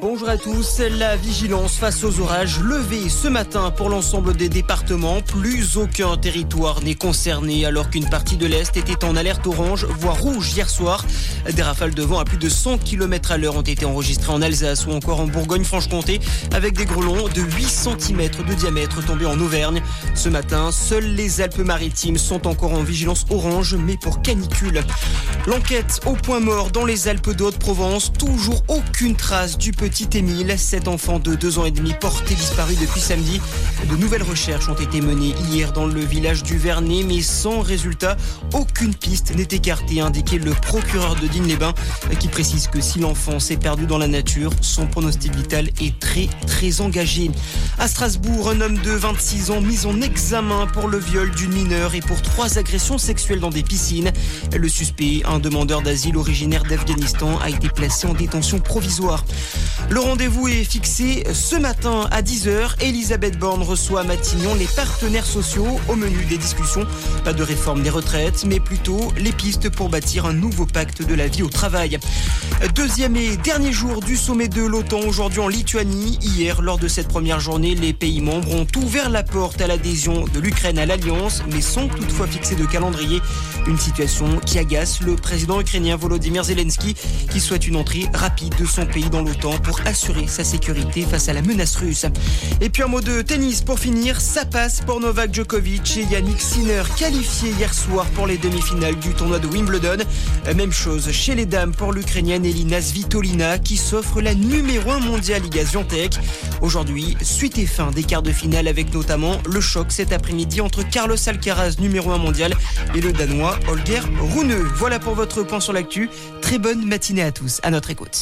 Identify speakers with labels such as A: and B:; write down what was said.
A: Bonjour à tous. La vigilance face aux orages levée ce matin pour l'ensemble des départements. Plus aucun territoire n'est concerné alors qu'une partie de l'Est était en alerte orange, voire rouge hier soir. Des rafales de vent à plus de 100 km à l'heure ont été enregistrées en Alsace ou encore en Bourgogne-Franche-Comté avec des grelons de 8 cm de diamètre tombés en Auvergne. Ce matin, seules les Alpes-Maritimes sont encore en vigilance orange, mais pour canicule. L'enquête au point mort dans les Alpes d'Haute-Provence. Toujours aucune trace du petit Émile, cet enfant de deux ans et demi porté disparu depuis samedi. De nouvelles recherches ont été menées hier dans le village du Vernet, mais sans résultat. Aucune piste n'est écartée, a indiqué le procureur de Digne-les-Bains, qui précise que si l'enfant s'est perdu dans la nature, son pronostic vital est très très engagé. À Strasbourg, un homme de 26 ans mis en examen pour le viol d'une mineure et pour trois agressions sexuelles dans des piscines. Le suspect, un demandeur d'asile originaire d'Afghanistan, a été placé en détention provisoire. Le rendez-vous est fixé ce matin à 10h. Elisabeth Borne reçoit à Matignon les partenaires sociaux au menu des discussions. Pas de réforme des retraites, mais plutôt les pistes pour bâtir un nouveau pacte de la vie au travail. Deuxième et dernier jour du sommet de l'OTAN aujourd'hui en Lituanie. Hier, lors de cette première journée, les pays membres ont ouvert la porte à l'adhésion de l'Ukraine à l'Alliance, mais sans toutefois fixer de calendrier. Une situation qui agace le président ukrainien Volodymyr Zelensky, qui souhaite une entrée rapide de son pays dans l'OTAN pour assurer sa sécurité face à la menace russe. Et puis un mot de tennis pour finir, ça passe pour Novak Djokovic et Yannick Sinner qualifiés hier soir pour les demi-finales du tournoi de Wimbledon. Même chose chez les dames pour l'Ukrainienne Elina Svitolina qui s'offre la numéro 1 mondiale Liga Ziontek. Aujourd'hui, suite et fin des quarts de finale avec notamment le choc cet après-midi entre Carlos Alcaraz numéro 1 mondial et le danois Holger Rune. Voilà pour votre point sur l'actu. Très bonne matinée à tous. À notre écoute.